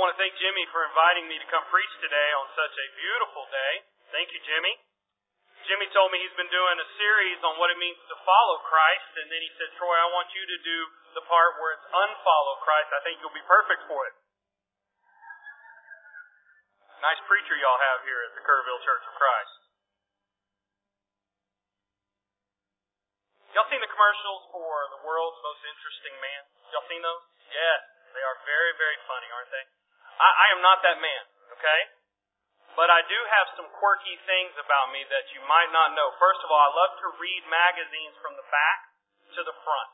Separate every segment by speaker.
Speaker 1: want to thank Jimmy for inviting me to come preach today on such a beautiful day. Thank you, Jimmy. Jimmy told me he's been doing a series on what it means to follow Christ, and then he said, Troy, I want you to do the part where it's unfollow Christ. I think you'll be perfect for it. Nice preacher y'all have here at the Kerrville Church of Christ. Y'all seen the commercials for the world's most interesting man? Y'all seen those? Yes. They are very, very funny, aren't they? I, I am not that man, okay? But I do have some quirky things about me that you might not know. First of all, I love to read magazines from the back to the front.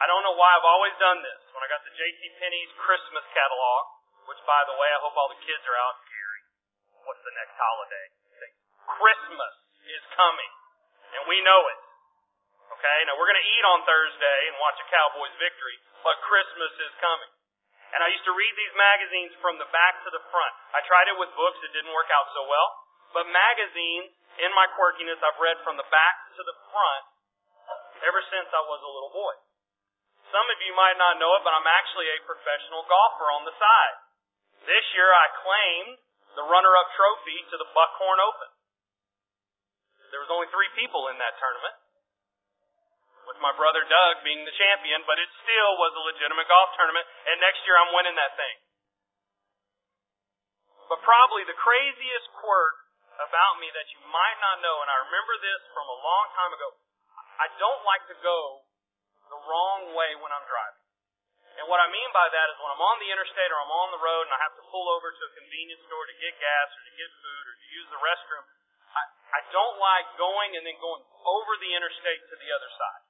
Speaker 1: I don't know why I've always done this. When I got the J.C. Penney's Christmas catalog, which by the way, I hope all the kids are out. Gary, what's the next holiday? Christmas is coming, and we know it. Okay, now we're going to eat on Thursday and watch a Cowboys victory, but Christmas is coming. And I used to read these magazines from the back to the front. I tried it with books, it didn't work out so well. But magazines, in my quirkiness, I've read from the back to the front ever since I was a little boy. Some of you might not know it, but I'm actually a professional golfer on the side. This year I claimed the runner-up trophy to the Buckhorn Open. There was only three people in that tournament with my brother Doug being the champion, but it still was a legitimate golf tournament, and next year I'm winning that thing. But probably the craziest quirk about me that you might not know, and I remember this from a long time ago, I don't like to go the wrong way when I'm driving. And what I mean by that is when I'm on the interstate or I'm on the road and I have to pull over to a convenience store to get gas or to get food or to use the restroom, I, I don't like going and then going over the interstate to the other side.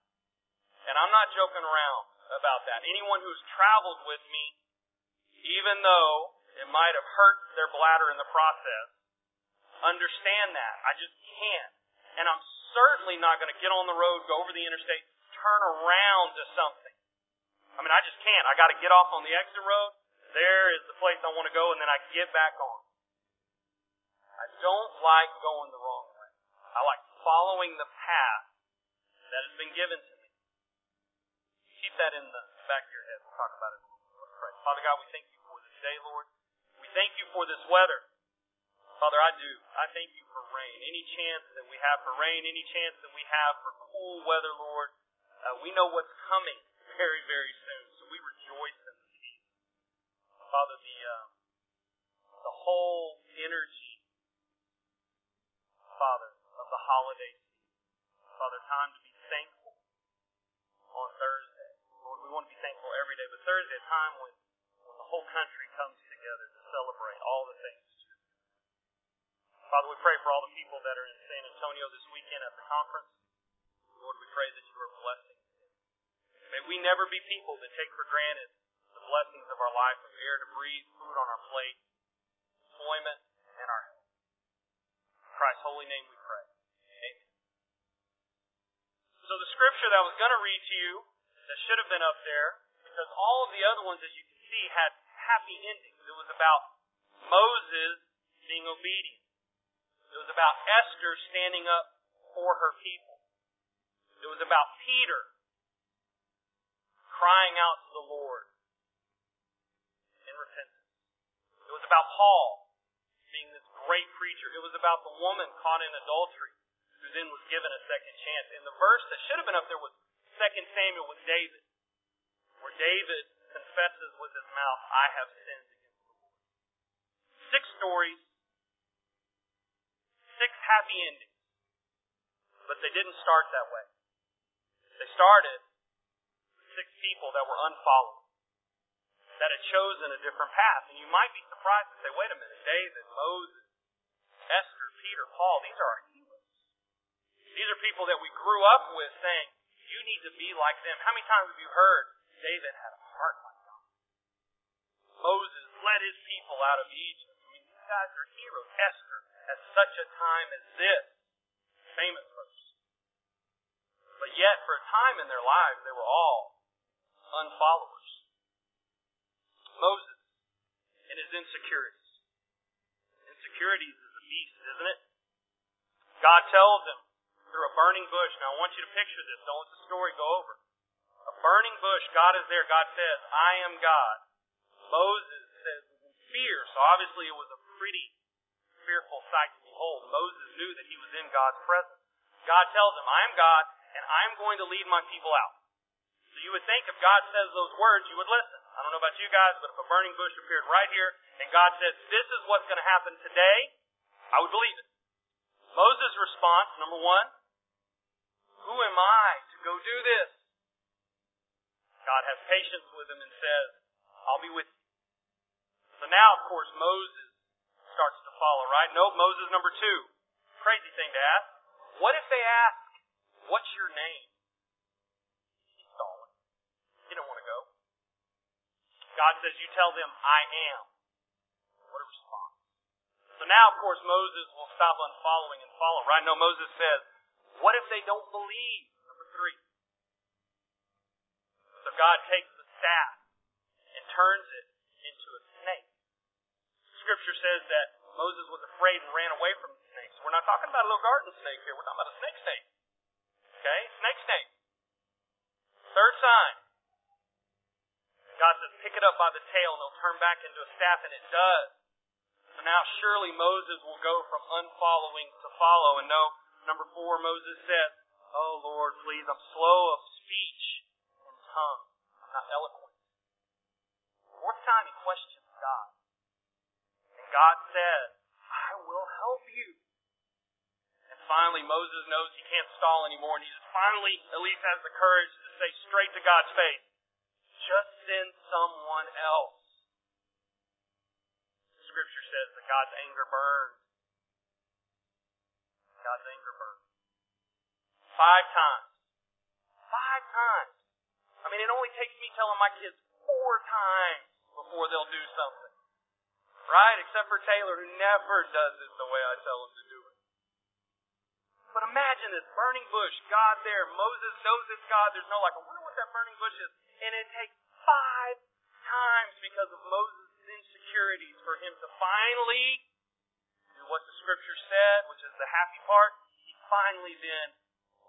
Speaker 1: And I'm not joking around about that. Anyone who's traveled with me, even though it might have hurt their bladder in the process, understand that. I just can't. And I'm certainly not going to get on the road, go over the interstate, turn around to something. I mean, I just can't. I got to get off on the exit road. There is the place I want to go, and then I get back on. I don't like going the wrong way. I like following the path that has been given to me keep that in the back of your head. We'll talk about it. Pray. Father God, we thank you for this day, Lord. We thank you for this weather. Father, I do. I thank you for rain. Any chance that we have for rain, any chance that we have for cool weather, Lord, uh, we know what's coming very, very soon. So we rejoice in the season. Father, the uh, the whole energy, Father, of the holiday season. Father, time to be thankful on Thursday we want to be thankful every day. But Thursday, a time when, when the whole country comes together to celebrate all the things. Father, we pray for all the people that are in San Antonio this weekend at the conference. Lord, we pray that you are blessing. May we never be people that take for granted the blessings of our life, from air to breathe, food on our plate, employment, and our health. In Christ's holy name we pray. Amen. So the scripture that I was going to read to you that should have been up there because all of the other ones, as you can see, had happy endings. It was about Moses being obedient. It was about Esther standing up for her people. It was about Peter crying out to the Lord in repentance. It was about Paul being this great preacher. It was about the woman caught in adultery who then was given a second chance. And the verse that should have been up there was 2 Samuel with David, where David confesses with his mouth, I have sinned against the Lord. Six stories, six happy endings, but they didn't start that way. They started with six people that were unfollowed, that had chosen a different path. And you might be surprised to say, wait a minute, David, Moses, Esther, Peter, Paul, these are our heroes. These are people that we grew up with saying, you need to be like them. How many times have you heard David had a heart like God? Moses led his people out of Egypt. I mean, these guys are heroes. Esther, at such a time as this, famous person. But yet, for a time in their lives, they were all unfollowers. Moses and his insecurities. Insecurities is a beast, isn't it? God tells him, through a burning bush. Now I want you to picture this. Don't let the story go over. A burning bush, God is there. God says, I am God. Moses says, fear. So obviously it was a pretty fearful sight to behold. Moses knew that he was in God's presence. God tells him, I am God, and I am going to lead my people out. So you would think if God says those words, you would listen. I don't know about you guys, but if a burning bush appeared right here and God says, this is what's going to happen today, I would believe it. Moses' response, number one, am I to go do this? God has patience with him and says, I'll be with you. So now, of course, Moses starts to follow, right? No, Moses number two. Crazy thing to ask. What if they ask, what's your name? He's stalling. He don't want to go. God says, you tell them, I am. What a response. So now, of course, Moses will stop unfollowing and follow, right? No, Moses says, what if they don't believe? Number three. So God takes the staff and turns it into a snake. Scripture says that Moses was afraid and ran away from the snakes. We're not talking about a little garden snake here. We're talking about a snake snake. Okay? Snake snake. Third sign. God says, pick it up by the tail and it'll turn back into a staff, and it does. So now surely Moses will go from unfollowing to follow. And no, number four, Moses says, Oh Lord, please, I'm slow of speech and tongue. I'm not eloquent. Fourth time he questions God. And God says, I will help you. And finally, Moses knows he can't stall anymore, and he just finally at least has the courage to say straight to God's face, just send someone else. Scripture says that God's anger burns. God's anger burns. Five times. Five times. I mean, it only takes me telling my kids four times before they'll do something. Right? Except for Taylor, who never does it the way I tell him to do it. But imagine this burning bush, God there, Moses knows it's God. There's no like, I wonder what that burning bush is. And it takes five times because of Moses' insecurities for him to finally what the scripture said, which is the happy part. He finally then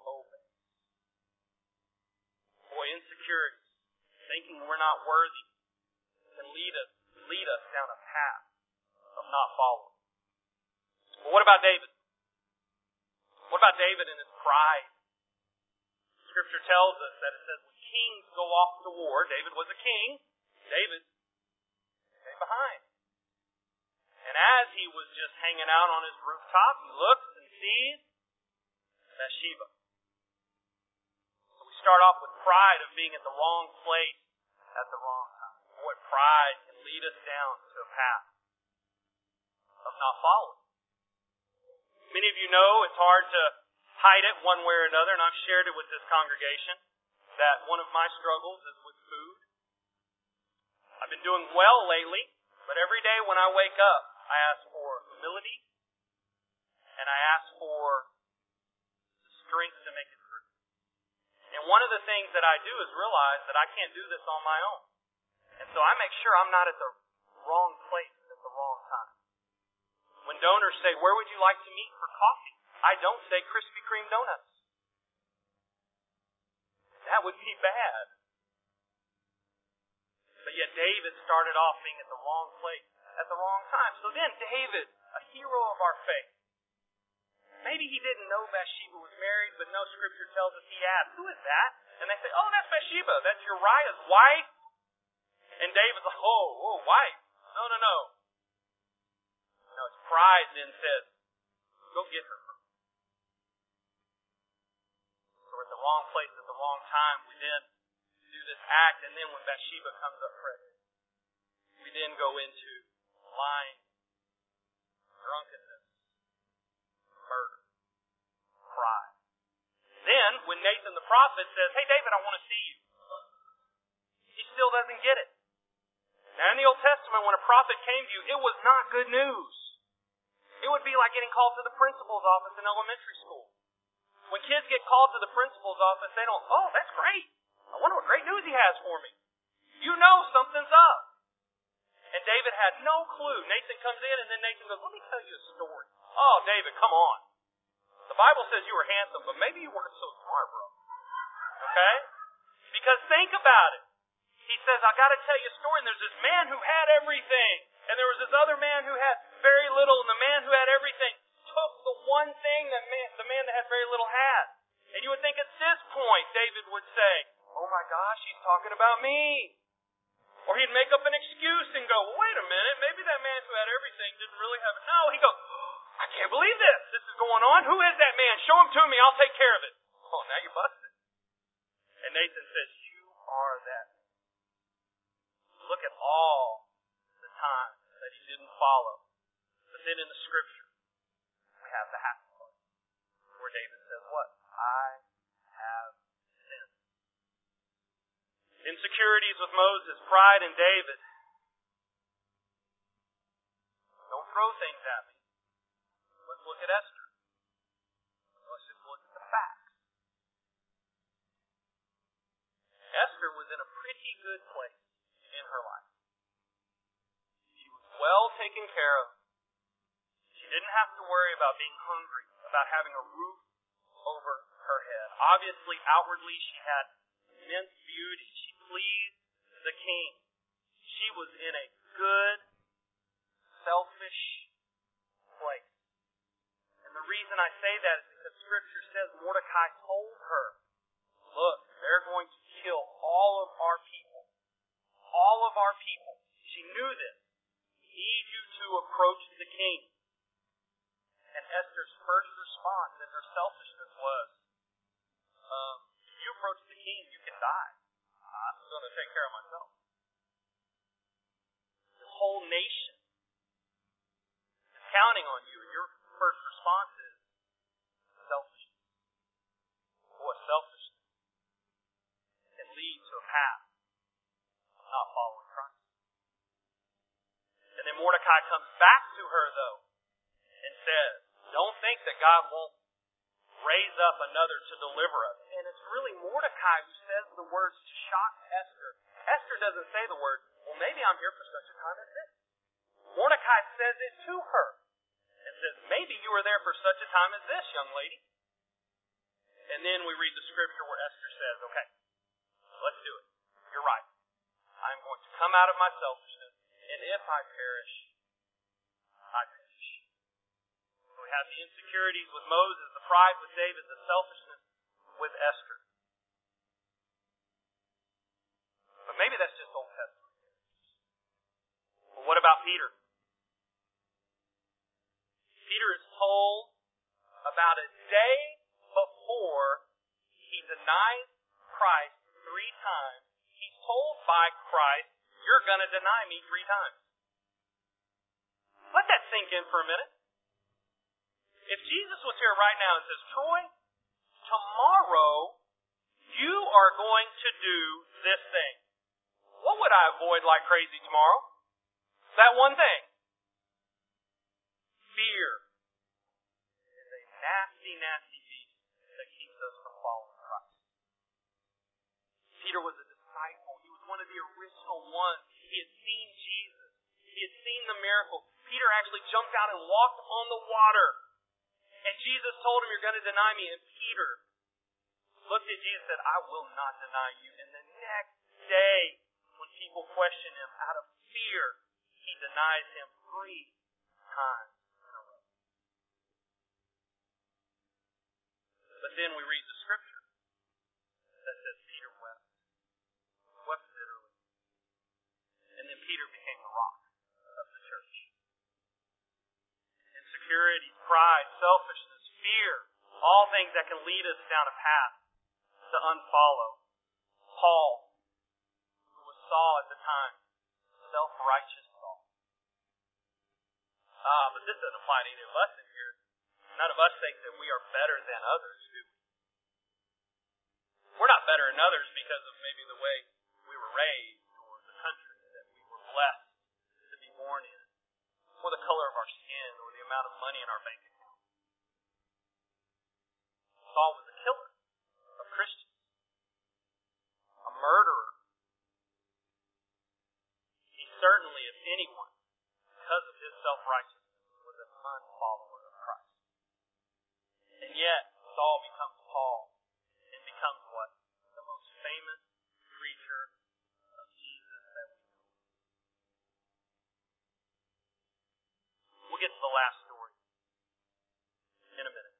Speaker 1: opened. Boy, insecurities, thinking we're not worthy, can lead us lead us down a path of not following. But what about David? What about David and his pride? Scripture tells us that it says when kings go off to war, David was a king, David stayed behind. And as he was just hanging out on his rooftop, he looks and sees Bathsheba. So we start off with pride of being at the wrong place at the wrong time. Boy, pride can lead us down to a path of not following. Many of you know it's hard to hide it one way or another, and I've shared it with this congregation that one of my struggles is with food. I've been doing well lately, but every day when I wake up, I ask for humility and I ask for strength to make it through. And one of the things that I do is realize that I can't do this on my own. And so I make sure I'm not at the wrong place at the wrong time. When donors say, where would you like to meet for coffee? I don't say Krispy Kreme donuts. That would be bad. But yet David started off being at the wrong place at the wrong time. So then David, a hero of our faith, maybe he didn't know Bathsheba was married, but no scripture tells us he asked, who is that? And they say, oh, that's Bathsheba. That's Uriah's wife. And David's like, oh, oh, wife. No, no, no. No, his pride then says, go get her. So we're at the wrong place at the wrong time. We then do this act, and then when Bathsheba comes up pregnant, we then go into lying, drunkenness, murder, pride. Then, when Nathan the prophet says, Hey David, I want to see you, he still doesn't get it. Now, in the Old Testament, when a prophet came to you, it was not good news. It would be like getting called to the principal's office in elementary school. When kids get called to the principal's office, they don't, oh, that's great. I wonder what great news he has for me. You know something's up. And David had no clue. Nathan comes in, and then Nathan goes, Let me tell you a story. Oh, David, come on. The Bible says you were handsome, but maybe you weren't so smart, bro. Okay? Because think about it. He says, I got to tell you a story, and there's this man who had everything, and there was this other man who had very little, and the man who had everything took the one thing that man, the man that had very little had. And you would think at this point, David would say, Oh my gosh, he's talking about me. Or he'd make up an excuse and go, wait a minute, maybe that man who had everything didn't really have it. No, he'd go, I can't believe this. This is going on. Who is that man? Show him to me. I'll take care of it. Oh, now you're busted. And Nathan says, You are that. Look at all the times that he didn't follow. But then in the scripture, we have the happy part where David says, What? I have. Insecurities with Moses, pride in David. Don't throw things at me. Let's look at Esther. Let's just look at the facts. Esther was in a pretty good place in her life. She was well taken care of. She didn't have to worry about being hungry, about having a roof over her head. Obviously, outwardly, she had immense beauty. She pleased the king. She was in a good, selfish place. And the reason I say that is because Scripture says Mordecai told her, Look, they're going to kill all of our people. All of our people. She knew this. We need you to approach the king. And Esther's first response in her selfishness was, um, if you approach the king, you can die. Going to take care of myself. The whole nation is counting on you, and your first response is selfishness. Boy, selfishness can lead to a path of not following Christ. And then Mordecai comes back to her, though, and says, Don't think that God won't raise up another to deliver us. And it's really Mordecai who says the words to shock Esther. Esther doesn't say the words, well, maybe I'm here for such a time as this. Mordecai says it to her and says, maybe you were there for such a time as this, young lady. And then we read the scripture where Esther says, okay, let's do it. You're right. I'm going to come out of my selfishness, and if I perish, I perish. We have the insecurities with Moses, the pride with David, the selfishness with Esther. But maybe that's just Old Testament. But what about Peter? Peter is told about a day before he denies Christ three times. He's told by Christ, You're going to deny me three times. Let that sink in for a minute. If Jesus was here right now and says, Troy, tomorrow you are going to do this thing. What would I avoid like crazy tomorrow? That one thing. Fear is a nasty, nasty beast that keeps us from following Christ. Peter was a disciple. He was one of the original ones. He had seen Jesus. He had seen the miracle. Peter actually jumped out and walked on the water. And Jesus told him, You're going to deny me. And Peter looked at Jesus and said, I will not deny you. And the next day, when people question him out of fear, he denies him three times. But then we read the scripture that says Peter wept. Wept bitterly. And then Peter became the rock of the church. Insecurity, pride, selfishness, fear, all things that can lead us down a path to unfollow. Paul, who was Saul at the time, self-righteous Saul. Ah, but this doesn't apply to any of us in here. None of us think that we are better than others, do we? We're not better than others because of maybe the way we were raised or the country that we were blessed to be born in, or the color of our skin or amount of money in our bank account. Saul was a killer of Christians, a murderer. He certainly, if anyone, because of his self-righteousness, was an unfollower of Christ. And yet, Saul becomes Paul and becomes what? The most famous preacher of Jesus that we know. We'll get to the last story in a minute.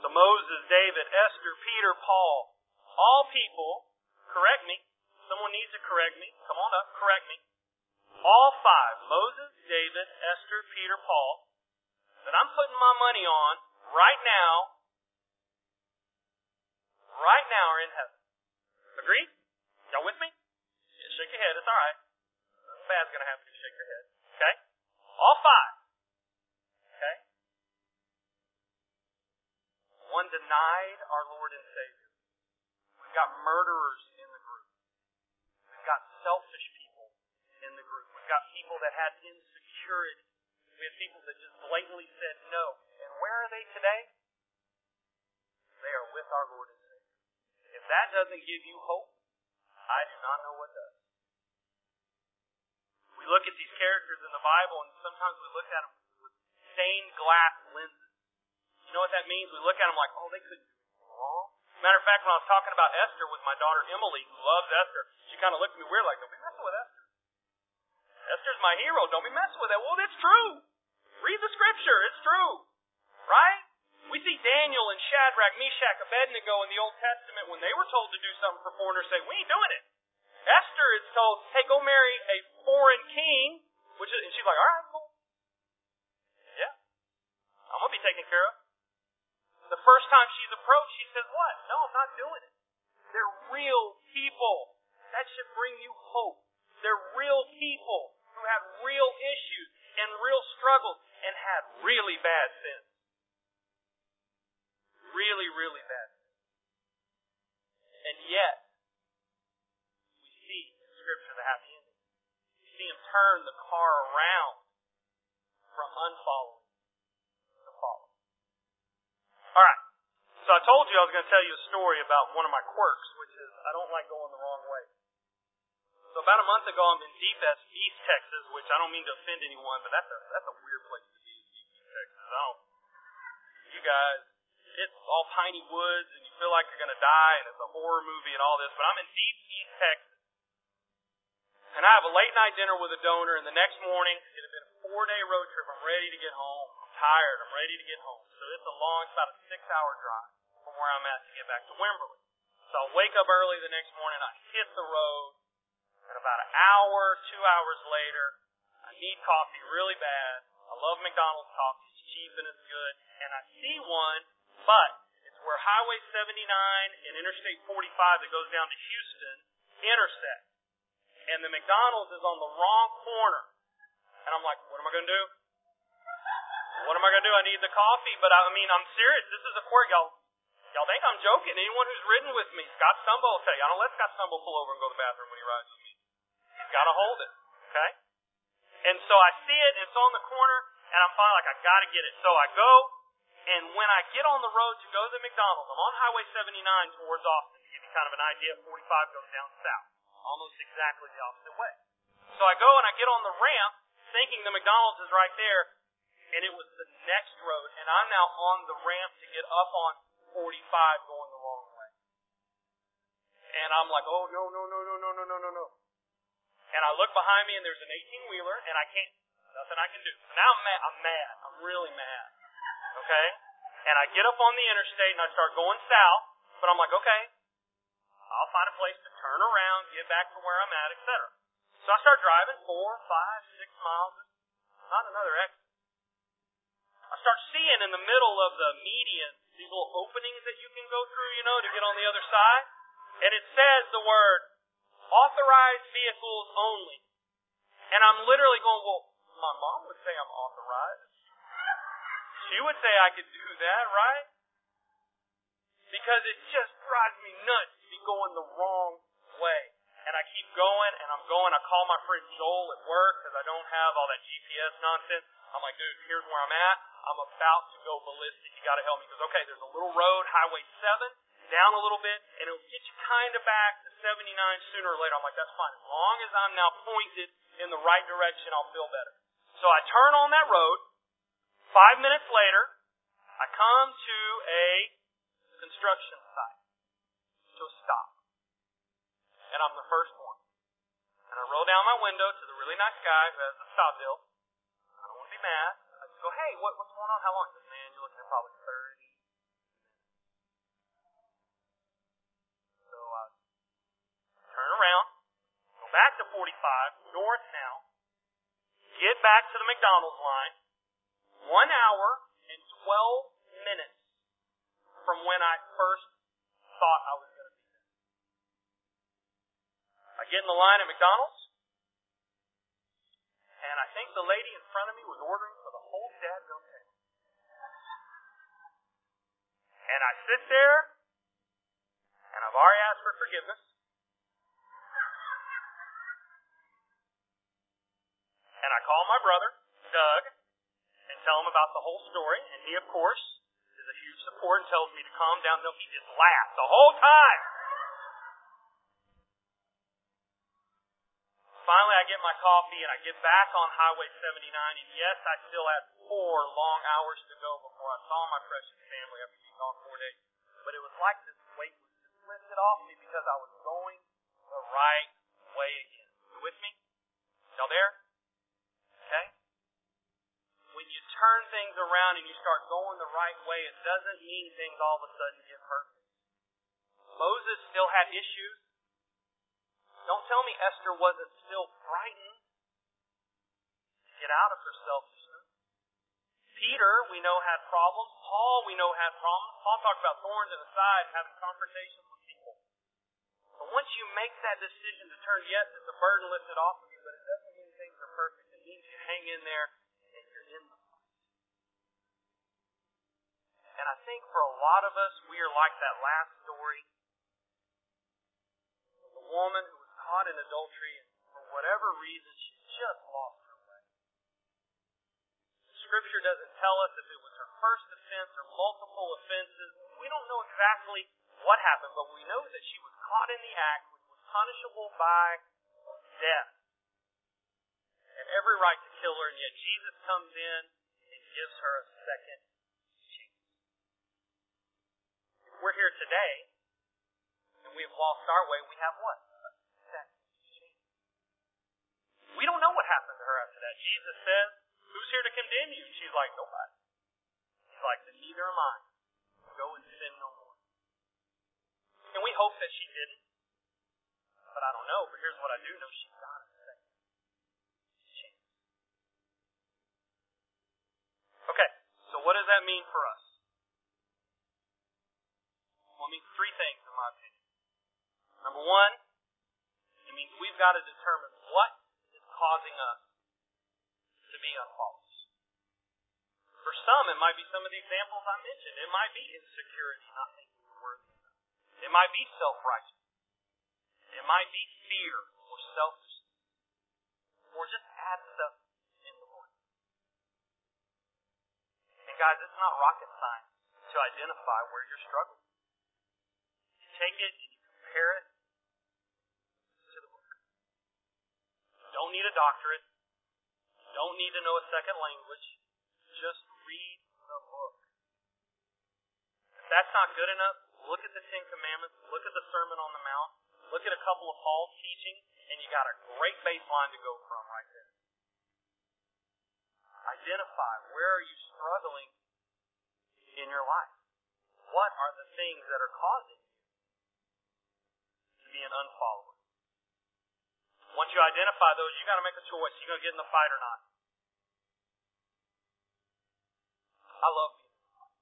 Speaker 1: So Moses, David, Esther, Peter, Peter, Paul, all people, correct me. Someone needs to correct me. Come on up, correct me. All five, Moses, David, Esther, Peter, Paul, that I'm putting my money on right now, right now are in heaven. Agreed? Y'all with me? Yeah, shake your head. It's all right. Nothing bad's to happen if you shake your head. Okay? All five. Okay? One denied our Lord and Savior. We've got murderers in the group. We've got selfish people in the group. We've got people that had insecurity. We have people that just blatantly said no. And where are they today? They are with our Lord and Savior. If that doesn't give you hope, I do not know what does. We look at these characters in the Bible, and sometimes we look at them with stained glass lenses. You know what that means? We look at them like, oh, they couldn't do wrong. Matter of fact, when I was talking about Esther with my daughter Emily, who loves Esther, she kind of looked at me weird, like, don't be messing with Esther. Esther's my hero. Don't be messing with that. Well, it's true. Read the scripture. It's true. Right? We see Daniel and Shadrach, Meshach, Abednego in the Old Testament when they were told to do something for foreigners, say, we ain't doing it. Esther is told, hey, go marry a foreign king, which is, and she's like, all right, cool. Yeah. I'm going to be taken care of. The first time she's approached, she says, what? No, I'm not doing it. They're real people. That should bring you hope. They're real people who have real issues and real struggles and had really bad sins. Really, really bad. sins. And yet, we see in Scripture the happy ending. We see him turn the car around from unfollowing. Alright. So I told you I was going to tell you a story about one of my quirks, which is I don't like going the wrong way. So about a month ago, I'm in deep East Texas, which I don't mean to offend anyone, but that's a that's a weird place to be, East Texas. I don't. You guys, it's all piney woods, and you feel like you're gonna die, and it's a horror movie and all this. But I'm in deep East Texas, and I have a late night dinner with a donor, and the next morning it had been a four day road trip. I'm ready to get home. Tired. I'm ready to get home. So it's a long, it's about a six hour drive from where I'm at to get back to Wimberley. So I wake up early the next morning. I hit the road. And about an hour, two hours later, I need coffee really bad. I love McDonald's coffee. It's cheap and it's good. And I see one, but it's where Highway 79 and Interstate 45 that goes down to Houston intersect. And the McDonald's is on the wrong corner. And I'm like, what am I going to do? What am I to do? I need the coffee. But I, I mean, I'm serious. This is a quirk, y'all. Y'all think I'm joking. Anyone who's ridden with me, Scott Stumble will tell you, I don't let Scott Stumble pull over and go to the bathroom when he rides with me. He's got to hold it. Okay? And so I see it, and it's on the corner, and I'm finally like, I got to get it. So I go, and when I get on the road to go to the McDonald's, I'm on Highway 79 towards Austin to give you kind of an idea. 45 goes down south, almost exactly the opposite way. So I go and I get on the ramp, thinking the McDonald's is right there, and it was the next road, and I'm now on the ramp to get up on 45 going the wrong way. And I'm like, oh no, no, no, no, no, no, no, no, no. And I look behind me and there's an 18 wheeler and I can't, nothing I can do. So now I'm mad, I'm mad. I'm really mad. Okay? And I get up on the interstate and I start going south, but I'm like, okay, I'll find a place to turn around, get back to where I'm at, etc. So I start driving four, five, six miles, not another exit. I start seeing in the middle of the median these little openings that you can go through, you know, to get on the other side. And it says the word authorized vehicles only. And I'm literally going, well, my mom would say I'm authorized. She would say I could do that, right? Because it just drives me nuts to be going the wrong way. And I keep going and I'm going. I call my friend Joel at work because I don't have all that GPS nonsense. I'm like, dude, here's where I'm at. I'm about to go ballistic. You got to help me. Because, okay, there's a little road, Highway 7, down a little bit, and it'll get you kind of back to 79 sooner or later. I'm like, that's fine. As long as I'm now pointed in the right direction, I'll feel better. So I turn on that road. Five minutes later, I come to a construction site, to stop and I'm the first one. And I roll down my window to the really nice guy who has the stop deal. I don't want to be mad. I just go, hey, what, what's going on? How long? He goes, man, you're looking at probably 30 turn around, go back to 45, north now, get back to the McDonald's line, one hour and 12 minutes from when I first thought I was I get in the line at McDonald's, and I think the lady in front of me was ordering for the whole dadgum town. And I sit there, and I've already asked for forgiveness. And I call my brother, Doug, and tell him about the whole story. And he, of course, is a huge support and tells me to calm down. No, he just laughed the whole time. Finally, I get my coffee and I get back on Highway 79. And yes, I still had four long hours to go before I saw my precious family after being gone four days. But it was like this weight was just lifted off me because I was going the right way again. You with me? Y'all there? Okay? When you turn things around and you start going the right way, it doesn't mean things all of a sudden get perfect. Moses still had issues. Don't tell me Esther wasn't still frightened to get out of her selfishness. Peter, we know, had problems. Paul, we know, had problems. Paul talked about thorns in the side, having confrontations with people. But once you make that decision to turn, yes, it's a burden lifted off of you, but it doesn't mean things are perfect. It means you hang in there and you're in the fight. And I think for a lot of us, we are like that last story. The woman who caught in adultery, and for whatever reason, she just lost her way. Scripture doesn't tell us if it was her first offense or multiple offenses. We don't know exactly what happened, but we know that she was caught in the act, which was punishable by death. And every right to kill her, and yet Jesus comes in and gives her a second chance. If we're here today, and we've lost our way, we have what? A second chance. We don't know what happened to her after that. Jesus says, Who's here to condemn you? She's like, Nobody. He's like, Then neither am I. Go and sin no more. And we hope that she didn't. But I don't know. But here's what I do know. She got second. Okay, so what does that mean for us? Well, it means three things, in my opinion. Number one, it means we've got to determine what causing us to be unfollows. For some, it might be some of the examples I mentioned. It might be insecurity, not thinking we're worthy enough. It might be self-righteousness. It might be fear or selfishness. Or just add stuff in the morning. And guys, it's not rocket science to identify where you're struggling. You take it and you compare it to the Word. You don't need a doctorate. Don't need to know a second language. Just read the book. If that's not good enough, look at the Ten Commandments, look at the Sermon on the Mount, look at a couple of Paul's teaching, and you got a great baseline to go from right there. Identify where are you struggling in your life? What are the things that are causing you to be an unfollower? Once you identify those, you got to make a choice. You going to get in the fight or not? I love fight.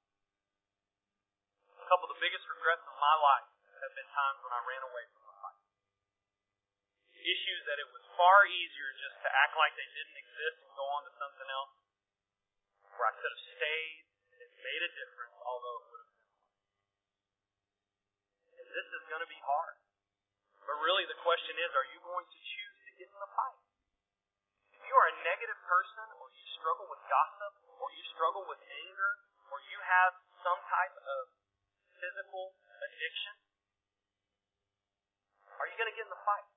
Speaker 1: A couple of the biggest regrets of my life have been times when I ran away from the fight. Issues that it was far easier just to act like they didn't exist and go on to something else, where I could have stayed and made a difference, although it would have been hard. And this is going to be hard. But really, the question is, are you going to choose to get in the fight? If you are a negative person, or you struggle with gossip, or you struggle with anger, or you have some type of physical addiction, are you going to get in the fight?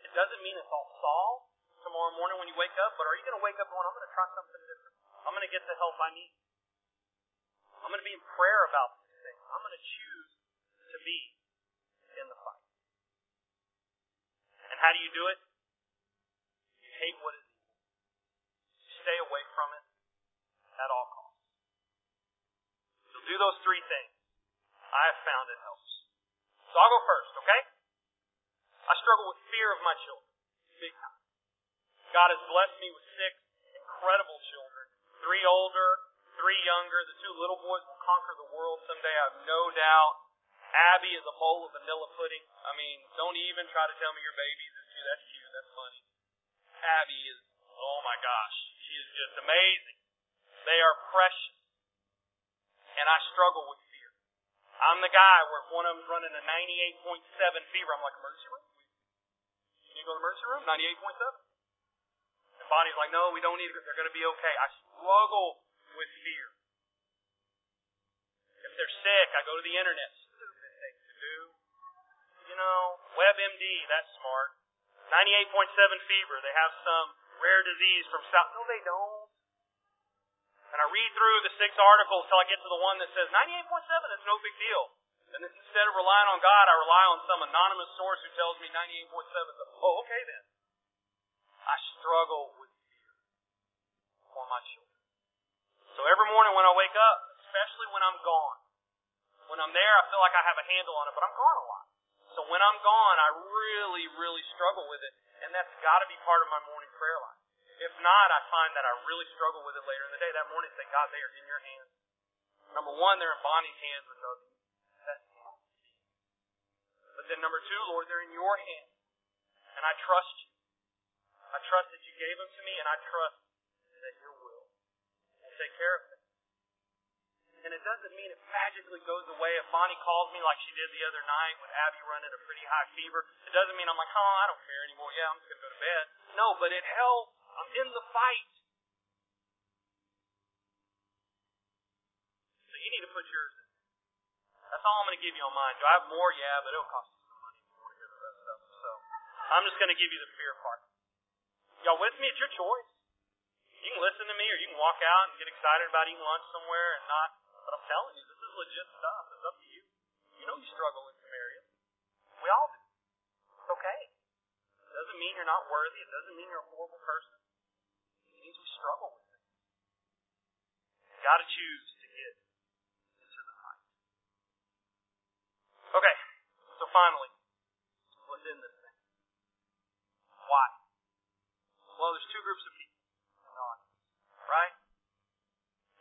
Speaker 1: It doesn't mean it's all solved tomorrow morning when you wake up, but are you going to wake up going, I'm going to try something different. I'm going to get the help I need. I'm going to be in prayer about these things. I'm going to choose to be in the fight. And how do you do it? You hate what is evil. Stay away from it at all costs. You'll do those three things. I have found it helps. So I'll go first, okay? I struggle with fear of my children. Big time. God has blessed me with six incredible children. Three older, three younger. The two little boys will conquer the world someday, I have no doubt. Abby is a bowl of vanilla pudding. I mean, don't even try to tell me your babies is cute. That's cute. That's funny. Abby is, oh my gosh, she is just amazing. They are precious. And I struggle with fear. I'm the guy where if one of them's running a 98.7 fever, I'm like, emergency room? Can you go to the emergency room? 98.7. And Bonnie's like, no, we don't need to. They're going to be okay. I struggle with fear. If they're sick, I go to the internet. Do. You know, WebMD, that's smart. 98.7 fever. They have some rare disease from South. No, they don't. And I read through the six articles till I get to the one that says 98.7 is no big deal. And instead of relying on God, I rely on some anonymous source who tells me 98.7 is, oh, okay then. I struggle with fear for my children. So every morning when I wake up, especially when I'm gone, when I'm there, I feel like I have a handle on it, but I'm gone a lot. So when I'm gone, I really, really struggle with it, and that's got to be part of my morning prayer life. If not, I find that I really struggle with it later in the day. That morning, say, God, they are in your hands. Number one, they're in Bonnie's hands, which are But then number two, Lord, they're in your hands, and I trust you. I trust that you gave them to me, and I trust that your will will take care of them. And it doesn't mean it magically goes away. If Bonnie calls me like she did the other night with Abby running a pretty high fever, it doesn't mean I'm like, oh, I don't care anymore. Yeah, I'm just going to go to bed. No, but it helps. I'm in the fight. So you need to put yours in. That's all I'm going to give you on mine. Do I have more? Yeah, but it'll cost you some money if you want to hear the rest of them. So I'm just going to give you the fear part. Y'all with me? It's your choice. You can listen to me or you can walk out and get excited about eating lunch somewhere and not but I'm telling you, this is legit stuff. It's up to you. You know you struggle in some areas. We all do. It's okay. It doesn't mean you're not worthy. It doesn't mean you're a horrible person. It means we struggle with things. You choose to get into the fight. Okay, so finally, what's in this thing? Why? Well, there's two groups of people in the audience, right?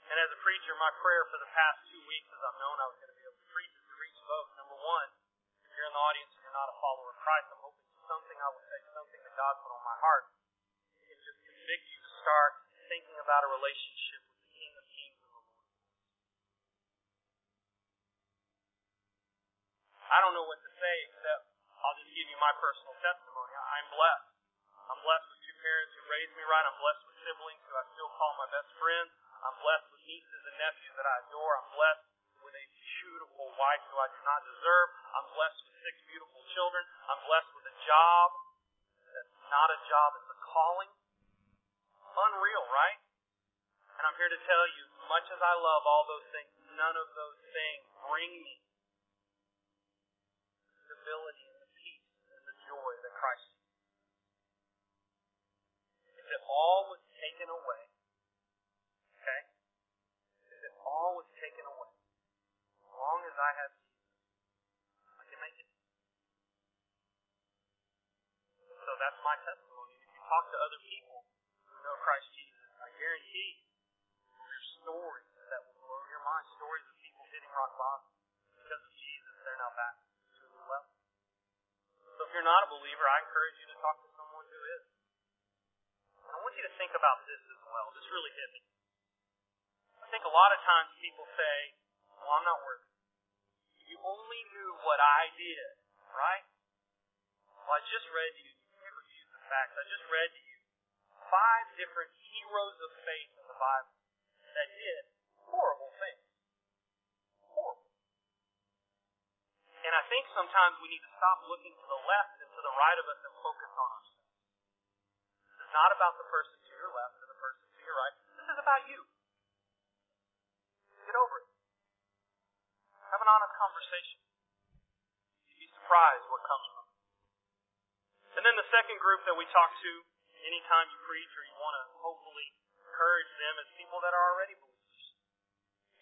Speaker 1: And as a preacher, my prayer for the past two weeks, as I've known I was going to be able to preach, is to reach both. Number one, if you're in the audience and you're not a follower of Christ, I'm hoping something I would say, something that God put on my heart, can just convict you to start thinking about a relationship with the King of Kings and the Lord. I don't know what to say except I'll just give you my personal testimony. I'm blessed. I'm blessed with two parents who raised me right. I'm blessed with siblings who I still call my best friends. I'm blessed with nieces and nephews that I adore. I'm blessed with a beautiful wife who I do not deserve. I'm blessed with six beautiful children. I'm blessed with a job that's not a job, it's a calling. Unreal, right? And I'm here to tell you, much as I love all those things, none of those things bring me the stability and the peace and the joy that Christ If it all was taken away, Okay? If it all was taken away, as long as I have Jesus, I can make it. So that's my testimony. If you talk to other people who know Christ Jesus, I guarantee you hear stories that will blow your mind. Stories of people hitting rock bottom. Because of Jesus, they're now back to the level. So if you're not a believer, I encourage you to talk to someone who is. I want you to think about this as well. This really hit me I think a lot of times people say, well, I'm not worthy. You only knew what I did, right? Well, I just read you, you can't refute the facts. I just read to you five different heroes of faith in the Bible that did horrible things. Horrible. And I think sometimes we need to stop looking to the left and to the right of us and focus on ourselves. This is not about the person to your left or the person to your right. This is about you. Get over it. Have an honest conversation. You'd be surprised what comes from it. And then the second group that we talk to anytime you preach or you want to hopefully encourage them is people that are already believers.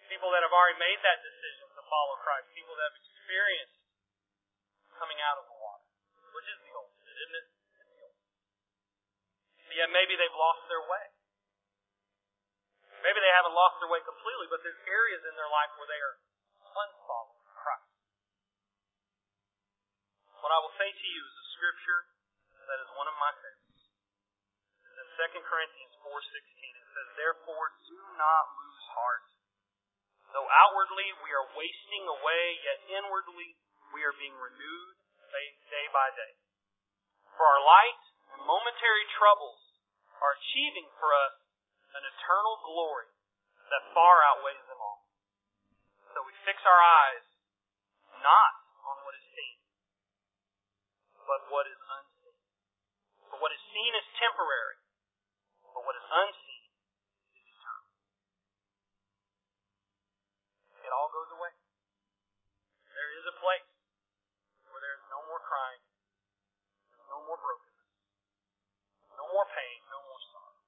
Speaker 1: People that have already made that decision to follow Christ. People that have experienced coming out of the water, which is the ultimate. Isn't it? Yet maybe they've lost their way. Maybe they haven't lost their way completely, but there's areas in their life where they are unfollowing Christ. What I will say to you is a scripture that is one of my favorites. In 2 Corinthians 4.16. It says, Therefore do not lose heart. Though outwardly we are wasting away, yet inwardly we are being renewed day by day. For our light and momentary troubles are achieving for us an eternal glory that far outweighs them all. So we fix our eyes not on what is seen, but what is unseen. What is seen is temporary, but what is unseen is eternal. It all goes away. There is a place where there is no more crying, no more brokenness, no more pain, no more sorrow.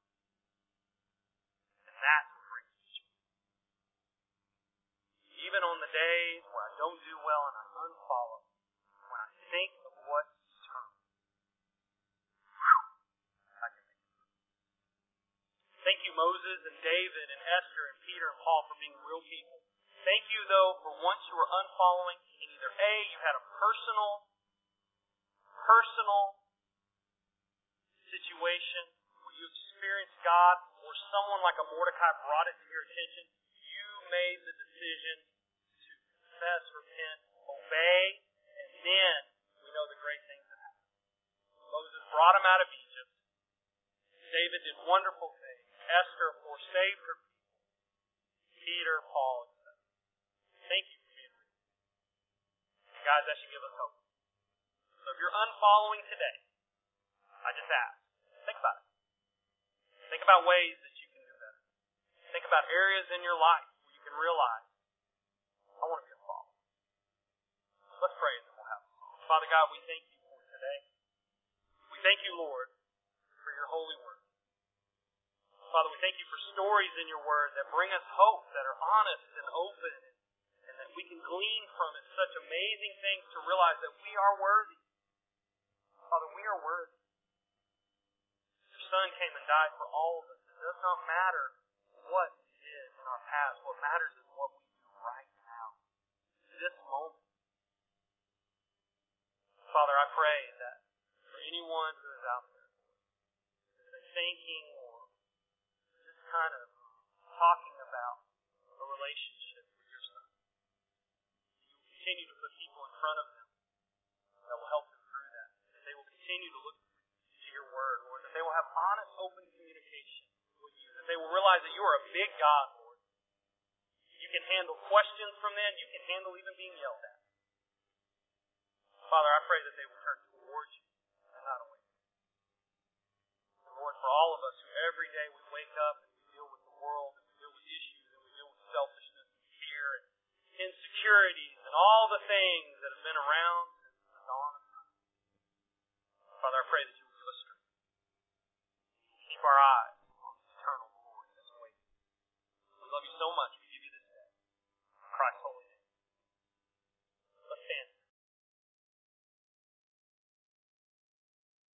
Speaker 1: And that's what brings me. Even on the days where I don't do well and I unfollow, when I think of what's eternal, I can make it. Thank you, Moses and David and Esther and Peter and Paul for being real people. Thank you, though, for once you were unfollowing, in either A, you had a personal, personal situation where you experienced God, or someone like a Mordecai brought it to your attention, you made the decision to confess, repent, obey, and then we know the great things that happened. Moses brought him out of Egypt. David did wonderful. Esther, of course, saved her people. Peter, Paul, etc. Thank you for being with me. Guys, that should give us hope. So if you're unfollowing today, I just ask, think about it. Think about ways that you can do better. Think about areas in your life where you can realize, I want to be a follower. Let's pray and then we'll have a. Father God, we thank you for today. We thank you, Lord, for your holy word. Father, we thank you for stories in your word that bring us hope, that are honest and open, and that we can glean from it such amazing things to realize that we are worthy. Father, we are worthy. Your Son came and died for all of us. It does not matter what is in our past. What matters is what we do right now, this moment. Father, I pray that for anyone who is out there, thinking kind of talking about a relationship with your Son, you will continue to put people in front of them that will help them through that. That they will continue to look to your word, Lord. That they will have honest, open communication with you. That they will realize that you are a big God, Lord. You can handle questions from them. You can handle even being yelled at. Father, I pray that they will turn towards you and not away. Lord, for all of us who every day we wake up and world, and we deal with issues, and we deal with selfishness, and fear, and insecurities, and all the things that have been around since the dawn of time. Father, I pray that you would give us strength. Keep our eyes on the eternal glory that's waiting. We love you so much.